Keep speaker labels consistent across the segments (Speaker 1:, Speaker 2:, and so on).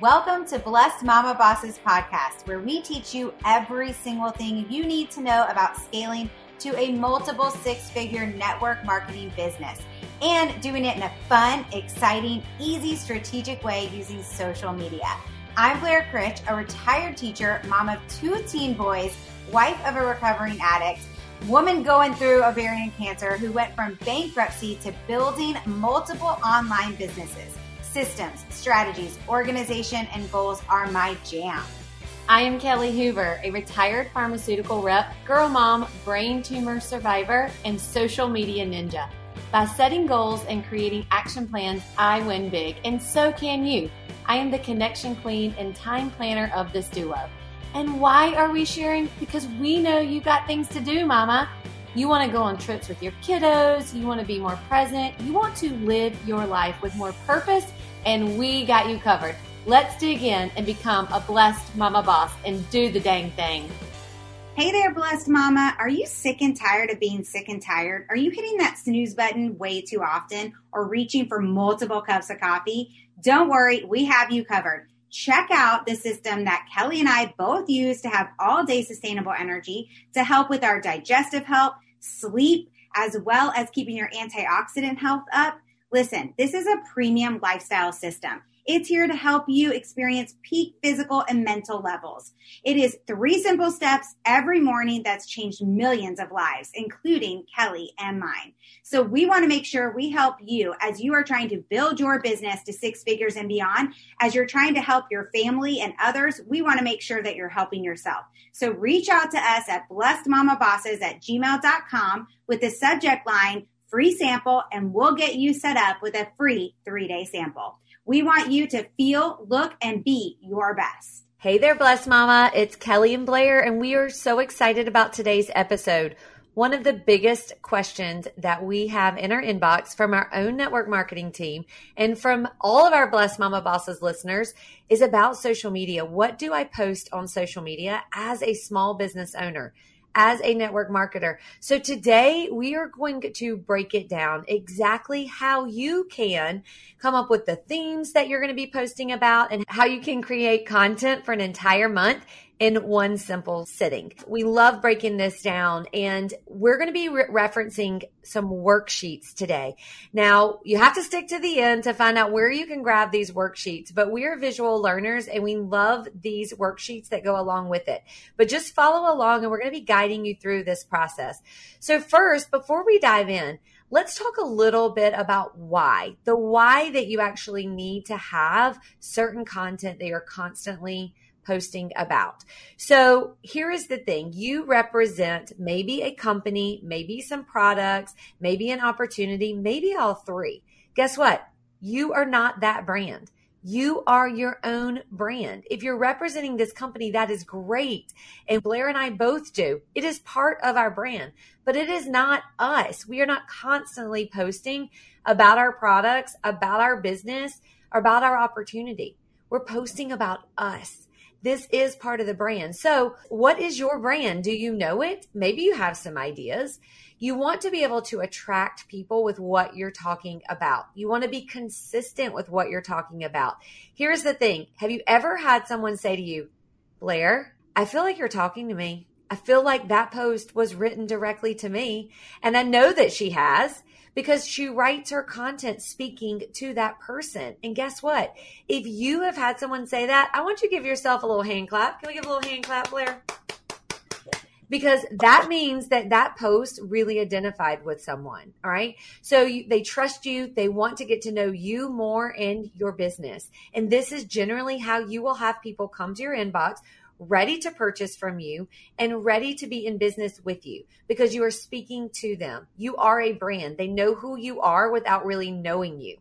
Speaker 1: Welcome to Blessed Mama Bosses podcast, where we teach you every single thing you need to know about scaling to a multiple six figure network marketing business and doing it in a fun, exciting, easy, strategic way using social media. I'm Blair Critch, a retired teacher, mom of two teen boys, wife of a recovering addict, woman going through ovarian cancer who went from bankruptcy to building multiple online businesses systems, strategies, organization, and goals are my jam.
Speaker 2: I am Kelly Hoover, a retired pharmaceutical rep, girl mom, brain tumor survivor, and social media ninja. By setting goals and creating action plans, I win big, and so can you. I am the connection queen and time planner of this duo. And why are we sharing? Because we know you got things to do, mama. You want to go on trips with your kiddos. You want to be more present. You want to live your life with more purpose, and we got you covered. Let's dig in and become a blessed mama boss and do the dang thing.
Speaker 1: Hey there, blessed mama. Are you sick and tired of being sick and tired? Are you hitting that snooze button way too often or reaching for multiple cups of coffee? Don't worry, we have you covered check out the system that Kelly and I both use to have all day sustainable energy to help with our digestive health, sleep, as well as keeping your antioxidant health up. Listen, this is a premium lifestyle system. It's here to help you experience peak physical and mental levels. It is three simple steps every morning that's changed millions of lives, including Kelly and mine. So we want to make sure we help you as you are trying to build your business to six figures and beyond. As you're trying to help your family and others, we want to make sure that you're helping yourself. So reach out to us at blessedmamabosses at gmail.com with the subject line free sample and we'll get you set up with a free three day sample. We want you to feel, look, and be your best.
Speaker 2: Hey there, Blessed Mama. It's Kelly and Blair, and we are so excited about today's episode. One of the biggest questions that we have in our inbox from our own network marketing team and from all of our Blessed Mama Bosses listeners is about social media. What do I post on social media as a small business owner? As a network marketer. So today we are going to break it down exactly how you can come up with the themes that you're going to be posting about and how you can create content for an entire month in one simple sitting. We love breaking this down and we're going to be re- referencing some worksheets today. Now, you have to stick to the end to find out where you can grab these worksheets, but we are visual learners and we love these worksheets that go along with it. But just follow along and we're going to be guiding you through this process. So first, before we dive in, let's talk a little bit about why the why that you actually need to have certain content that you're constantly posting about. So here is the thing you represent maybe a company, maybe some products, maybe an opportunity, maybe all three. Guess what? You are not that brand. You are your own brand. If you're representing this company, that is great. And Blair and I both do. It is part of our brand, but it is not us. We are not constantly posting about our products, about our business, about our opportunity. We're posting about us. This is part of the brand. So, what is your brand? Do you know it? Maybe you have some ideas. You want to be able to attract people with what you're talking about. You want to be consistent with what you're talking about. Here's the thing Have you ever had someone say to you, Blair, I feel like you're talking to me. I feel like that post was written directly to me. And I know that she has because she writes her content speaking to that person. And guess what? If you have had someone say that, I want you to give yourself a little hand clap. Can we give a little hand clap, Blair? because that means that that post really identified with someone. All right. So you, they trust you. They want to get to know you more and your business. And this is generally how you will have people come to your inbox ready to purchase from you and ready to be in business with you because you are speaking to them. You are a brand. They know who you are without really knowing you.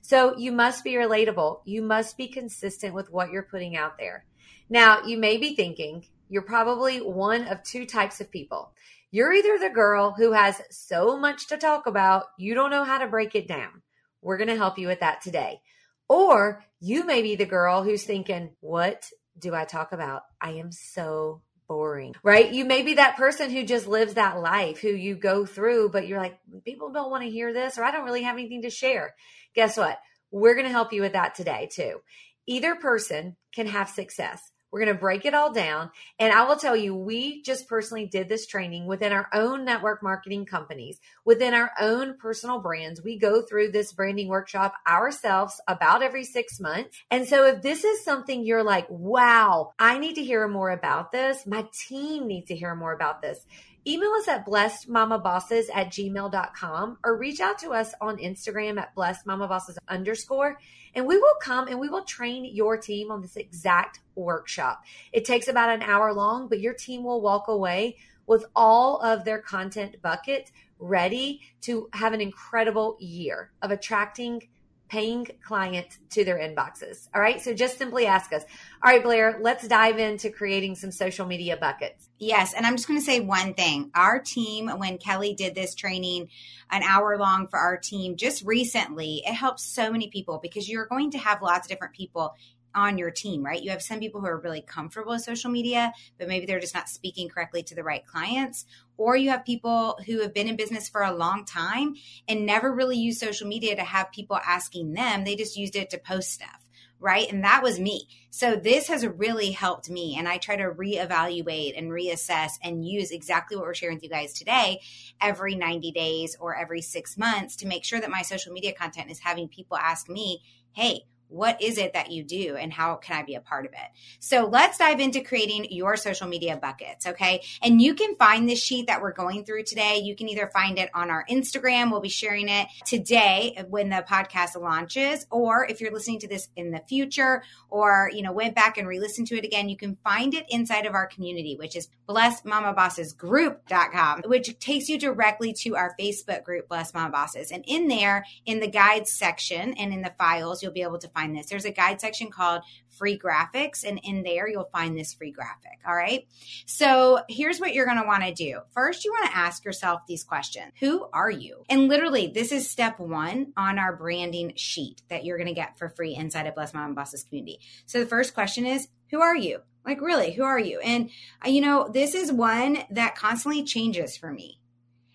Speaker 2: So you must be relatable. You must be consistent with what you're putting out there. Now, you may be thinking you're probably one of two types of people. You're either the girl who has so much to talk about, you don't know how to break it down. We're going to help you with that today. Or you may be the girl who's thinking, what do I talk about? I am so boring, right? You may be that person who just lives that life, who you go through, but you're like, people don't want to hear this, or I don't really have anything to share. Guess what? We're going to help you with that today, too. either person can have success. We're going to break it all down. And I will tell you, we just personally did this training within our own network marketing companies, within our own personal brands. We go through this branding workshop ourselves about every six months. And so if this is something you're like, wow, I need to hear more about this, my team needs to hear more about this email us at blessedmamabosses at gmail.com or reach out to us on Instagram at blessedmamabosses underscore and we will come and we will train your team on this exact workshop. It takes about an hour long, but your team will walk away with all of their content buckets ready to have an incredible year of attracting paying clients to their inboxes. All right. So just simply ask us. All right, Blair, let's dive into creating some social media buckets.
Speaker 1: Yes. And I'm just going to say one thing. Our team, when Kelly did this training, an hour long for our team just recently, it helps so many people because you're going to have lots of different people on your team, right? You have some people who are really comfortable with social media, but maybe they're just not speaking correctly to the right clients. Or you have people who have been in business for a long time and never really used social media to have people asking them. They just used it to post stuff right? And that was me. So this has really helped me. And I try to reevaluate and reassess and use exactly what we're sharing with you guys today every 90 days or every six months to make sure that my social media content is having people ask me, hey, what is it that you do and how can I be a part of it? So let's dive into creating your social media buckets, okay? And you can find this sheet that we're going through today. You can either find it on our Instagram, we'll be sharing it today when the podcast launches, or if you're listening to this in the future or, you know, went back and re-listened to it again, you can find it inside of our community, which is blessedmamabossesgroup.com, which takes you directly to our Facebook group, Blessed Mama Bosses. And in there, in the guides section and in the files, you'll be able to find this. There's a guide section called free graphics, and in there you'll find this free graphic. All right. So here's what you're going to want to do. First, you want to ask yourself these questions Who are you? And literally, this is step one on our branding sheet that you're going to get for free inside of Blessed and Bosses community. So the first question is Who are you? Like, really, who are you? And, uh, you know, this is one that constantly changes for me.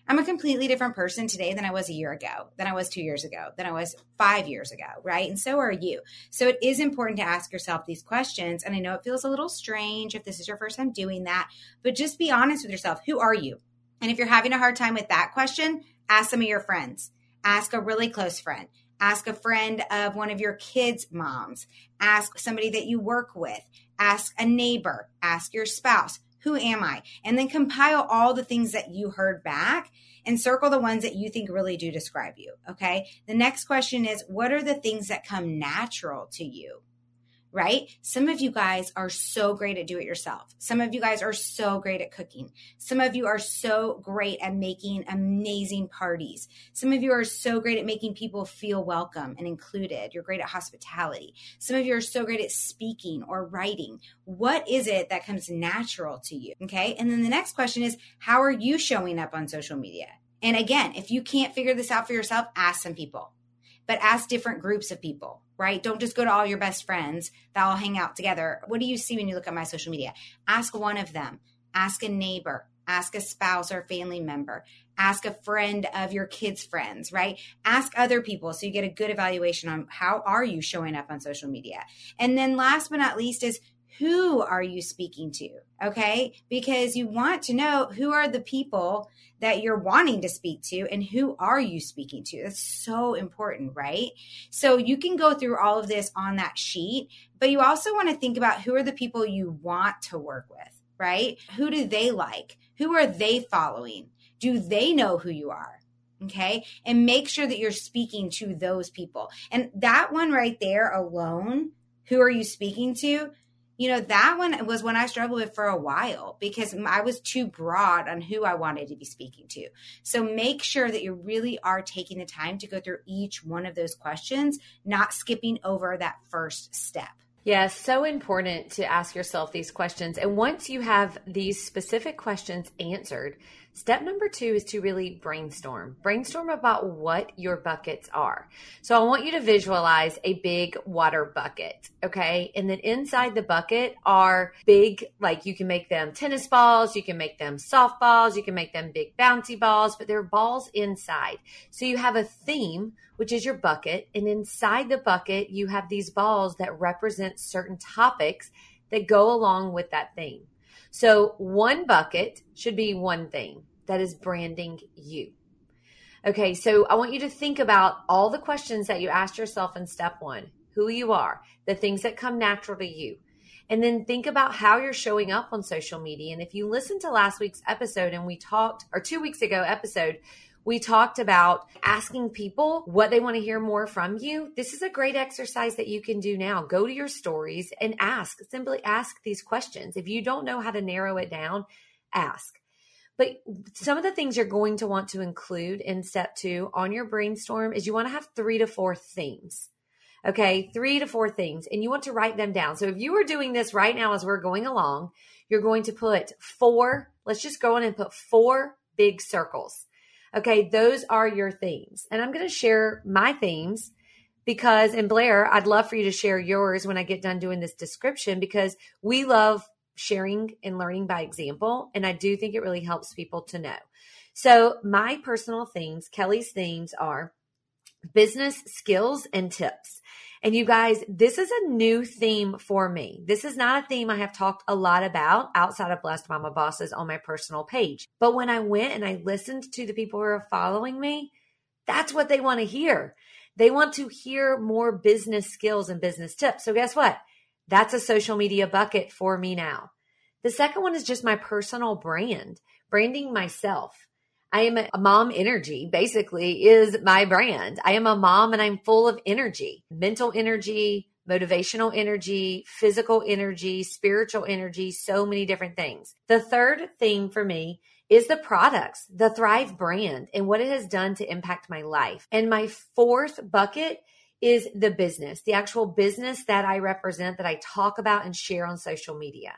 Speaker 1: I'm a completely different person today than I was a year ago, than I was two years ago, than I was five years ago, right? And so are you. So it is important to ask yourself these questions. And I know it feels a little strange if this is your first time doing that, but just be honest with yourself. Who are you? And if you're having a hard time with that question, ask some of your friends. Ask a really close friend. Ask a friend of one of your kids' moms. Ask somebody that you work with. Ask a neighbor. Ask your spouse who am I? And then compile all the things that you heard back and circle the ones that you think really do describe you. Okay. The next question is what are the things that come natural to you? Right? Some of you guys are so great at do it yourself. Some of you guys are so great at cooking. Some of you are so great at making amazing parties. Some of you are so great at making people feel welcome and included. You're great at hospitality. Some of you are so great at speaking or writing. What is it that comes natural to you? Okay. And then the next question is, how are you showing up on social media? And again, if you can't figure this out for yourself, ask some people but ask different groups of people, right? Don't just go to all your best friends that all hang out together. What do you see when you look at my social media? Ask one of them, ask a neighbor, ask a spouse or family member, ask a friend of your kids' friends, right? Ask other people so you get a good evaluation on how are you showing up on social media. And then last but not least is who are you speaking to? Okay. Because you want to know who are the people that you're wanting to speak to and who are you speaking to? That's so important, right? So you can go through all of this on that sheet, but you also want to think about who are the people you want to work with, right? Who do they like? Who are they following? Do they know who you are? Okay. And make sure that you're speaking to those people. And that one right there alone, who are you speaking to? You know that one was when i struggled with for a while because i was too broad on who i wanted to be speaking to so make sure that you really are taking the time to go through each one of those questions not skipping over that first step
Speaker 2: yeah, so important to ask yourself these questions. And once you have these specific questions answered, Step number two is to really brainstorm. Brainstorm about what your buckets are. So I want you to visualize a big water bucket, okay? And then inside the bucket are big, like you can make them tennis balls, you can make them softballs, you can make them big bouncy balls, but they're balls inside. So you have a theme, which is your bucket. And inside the bucket, you have these balls that represent certain topics that go along with that theme. So one bucket should be one thing that is branding you. Okay, so I want you to think about all the questions that you asked yourself in step one who you are, the things that come natural to you. And then think about how you're showing up on social media. And if you listened to last week's episode and we talked, or two weeks ago episode, we talked about asking people what they want to hear more from you. This is a great exercise that you can do now. Go to your stories and ask, simply ask these questions. If you don't know how to narrow it down, ask. But some of the things you're going to want to include in step two on your brainstorm is you want to have three to four themes. Okay, three to four things, and you want to write them down. So if you are doing this right now as we're going along, you're going to put four, let's just go in and put four big circles. Okay, those are your themes. And I'm going to share my themes because, and Blair, I'd love for you to share yours when I get done doing this description because we love sharing and learning by example. And I do think it really helps people to know. So, my personal themes, Kelly's themes are business skills and tips. And you guys, this is a new theme for me. This is not a theme I have talked a lot about outside of Blessed Mama Bosses on my personal page. But when I went and I listened to the people who are following me, that's what they want to hear. They want to hear more business skills and business tips. So guess what? That's a social media bucket for me now. The second one is just my personal brand, branding myself. I am a mom energy, basically, is my brand. I am a mom and I'm full of energy, mental energy, motivational energy, physical energy, spiritual energy, so many different things. The third thing for me is the products, the Thrive brand, and what it has done to impact my life. And my fourth bucket is the business, the actual business that I represent, that I talk about and share on social media.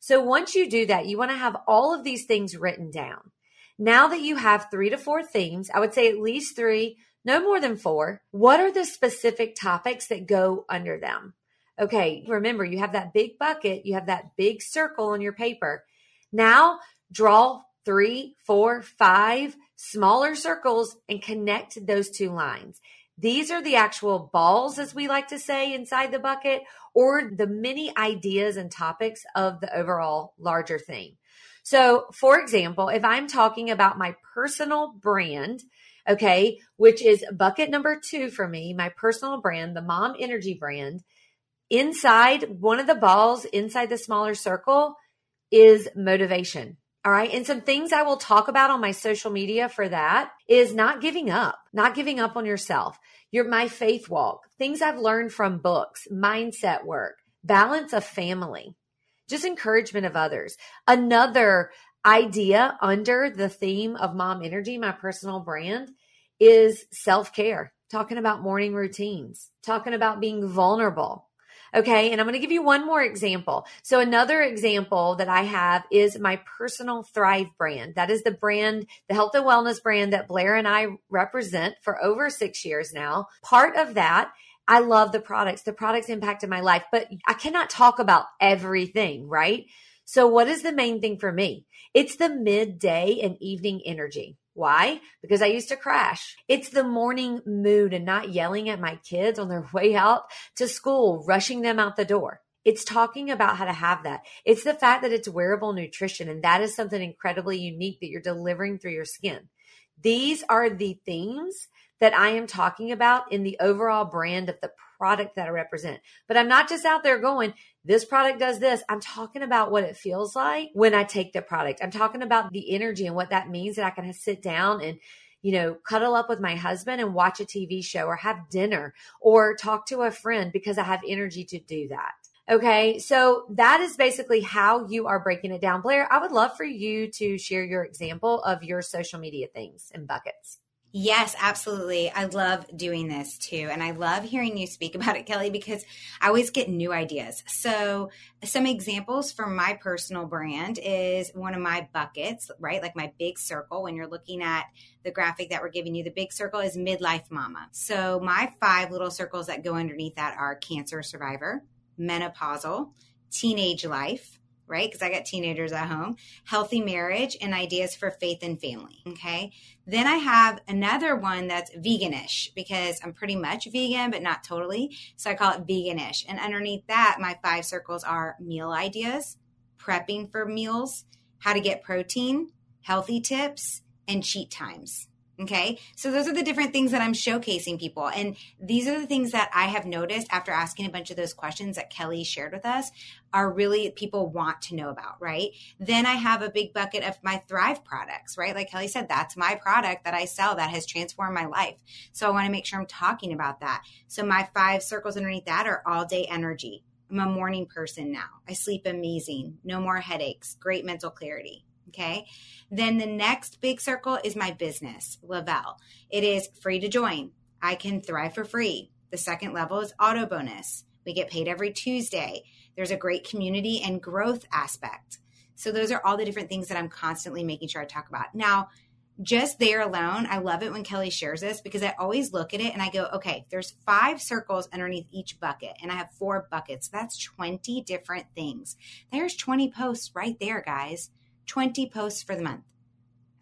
Speaker 2: So once you do that, you want to have all of these things written down. Now that you have three to four themes, I would say at least three, no more than four. What are the specific topics that go under them? Okay, remember you have that big bucket, you have that big circle on your paper. Now draw three, four, five smaller circles and connect those two lines. These are the actual balls, as we like to say, inside the bucket, or the many ideas and topics of the overall larger theme. So, for example, if I'm talking about my personal brand, okay, which is bucket number two for me, my personal brand, the mom energy brand, inside one of the balls inside the smaller circle is motivation. All right. And some things I will talk about on my social media for that is not giving up, not giving up on yourself. Your my faith walk, things I've learned from books, mindset work, balance of family just encouragement of others. Another idea under the theme of mom energy, my personal brand, is self care, talking about morning routines, talking about being vulnerable. Okay. And I'm going to give you one more example. So another example that I have is my personal Thrive brand. That is the brand, the health and wellness brand that Blair and I represent for over six years now. Part of that I love the products. The products impacted my life, but I cannot talk about everything, right? So what is the main thing for me? It's the midday and evening energy. Why? Because I used to crash. It's the morning mood and not yelling at my kids on their way out to school, rushing them out the door. It's talking about how to have that. It's the fact that it's wearable nutrition, and that is something incredibly unique that you're delivering through your skin. These are the themes that I am talking about in the overall brand of the product that I represent. But I'm not just out there going, this product does this. I'm talking about what it feels like when I take the product. I'm talking about the energy and what that means that I can sit down and you know, cuddle up with my husband and watch a TV show or have dinner or talk to a friend because I have energy to do that. Okay. So that is basically how you are breaking it down. Blair, I would love for you to share your example of your social media things and buckets.
Speaker 1: Yes, absolutely. I love doing this too. And I love hearing you speak about it, Kelly, because I always get new ideas. So, some examples from my personal brand is one of my buckets, right? Like my big circle. When you're looking at the graphic that we're giving you, the big circle is midlife mama. So, my five little circles that go underneath that are cancer survivor, menopausal, teenage life, right? Because I got teenagers at home, healthy marriage, and ideas for faith and family. Okay. Then I have another one that's veganish because I'm pretty much vegan, but not totally. So I call it veganish. And underneath that, my five circles are meal ideas, prepping for meals, how to get protein, healthy tips, and cheat times. Okay. So those are the different things that I'm showcasing people. And these are the things that I have noticed after asking a bunch of those questions that Kelly shared with us are really people want to know about, right? Then I have a big bucket of my Thrive products, right? Like Kelly said, that's my product that I sell that has transformed my life. So I want to make sure I'm talking about that. So my five circles underneath that are all day energy. I'm a morning person now. I sleep amazing. No more headaches. Great mental clarity. Okay. Then the next big circle is my business, Le-Vel. It is free to join. I can thrive for free. The second level is auto bonus. We get paid every Tuesday. There's a great community and growth aspect. So those are all the different things that I'm constantly making sure I talk about. Now, just there alone, I love it when Kelly shares this because I always look at it and I go, okay, there's five circles underneath each bucket, and I have four buckets. That's 20 different things. There's 20 posts right there, guys. 20 posts for the month.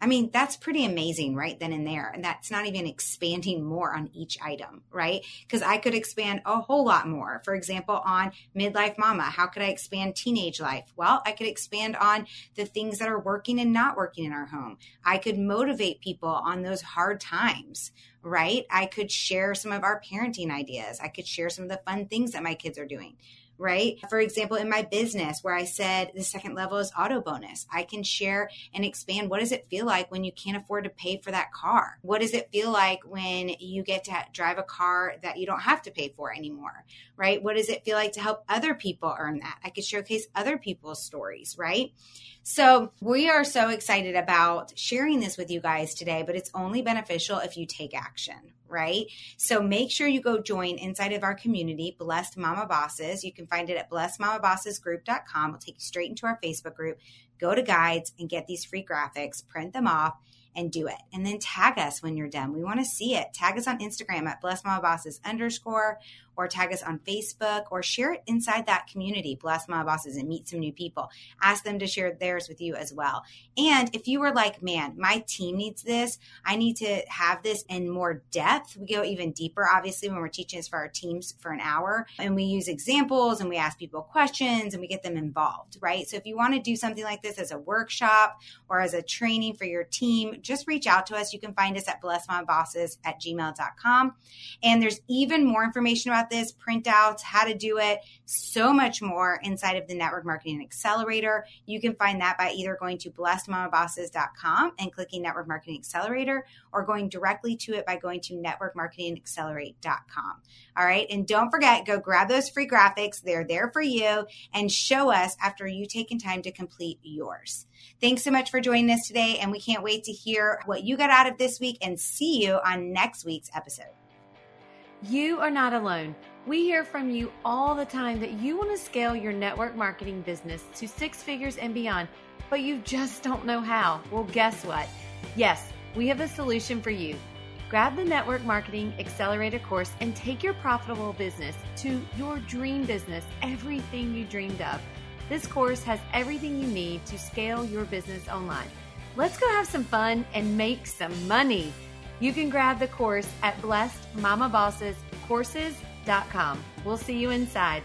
Speaker 1: I mean, that's pretty amazing right then and there. And that's not even expanding more on each item, right? Because I could expand a whole lot more. For example, on midlife mama, how could I expand teenage life? Well, I could expand on the things that are working and not working in our home. I could motivate people on those hard times, right? I could share some of our parenting ideas. I could share some of the fun things that my kids are doing right? For example, in my business where I said the second level is auto bonus, I can share and expand what does it feel like when you can't afford to pay for that car? What does it feel like when you get to drive a car that you don't have to pay for anymore, right? What does it feel like to help other people earn that? I could showcase other people's stories, right? So we are so excited about sharing this with you guys today, but it's only beneficial if you take action, right? So make sure you go join inside of our community, Blessed Mama Bosses. You can find it at blessedmamabossesgroup.com. We'll take you straight into our Facebook group. Go to guides and get these free graphics, print them off and do it. And then tag us when you're done. We want to see it. Tag us on Instagram at Bless Mama Bosses underscore or tag us on Facebook or share it inside that community, Bless Mama Bosses, and meet some new people. Ask them to share theirs with you as well. And if you were like, man, my team needs this, I need to have this in more depth, we go even deeper, obviously, when we're teaching this for our teams for an hour. And we use examples and we ask people questions and we get them involved, right? So if you want to do something like this as a workshop or as a training for your team, just reach out to us. You can find us at blessedmamabosses at gmail.com. And there's even more information about this, printouts, how to do it, so much more inside of the Network Marketing Accelerator. You can find that by either going to blessedmamabosses.com and clicking Network Marketing Accelerator or going directly to it by going to networkmarketingaccelerate.com. All right. And don't forget, go grab those free graphics. They're there for you and show us after you taken time to complete yours. Thanks so much for joining us today. And we can't wait to hear what you got out of this week and see you on next week's episode.
Speaker 2: You are not alone. We hear from you all the time that you want to scale your network marketing business to six figures and beyond, but you just don't know how. Well, guess what? Yes, we have a solution for you. Grab the Network Marketing Accelerator course and take your profitable business to your dream business, everything you dreamed of. This course has everything you need to scale your business online. Let's go have some fun and make some money. You can grab the course at blessedmamabossescourses.com. We'll see you inside.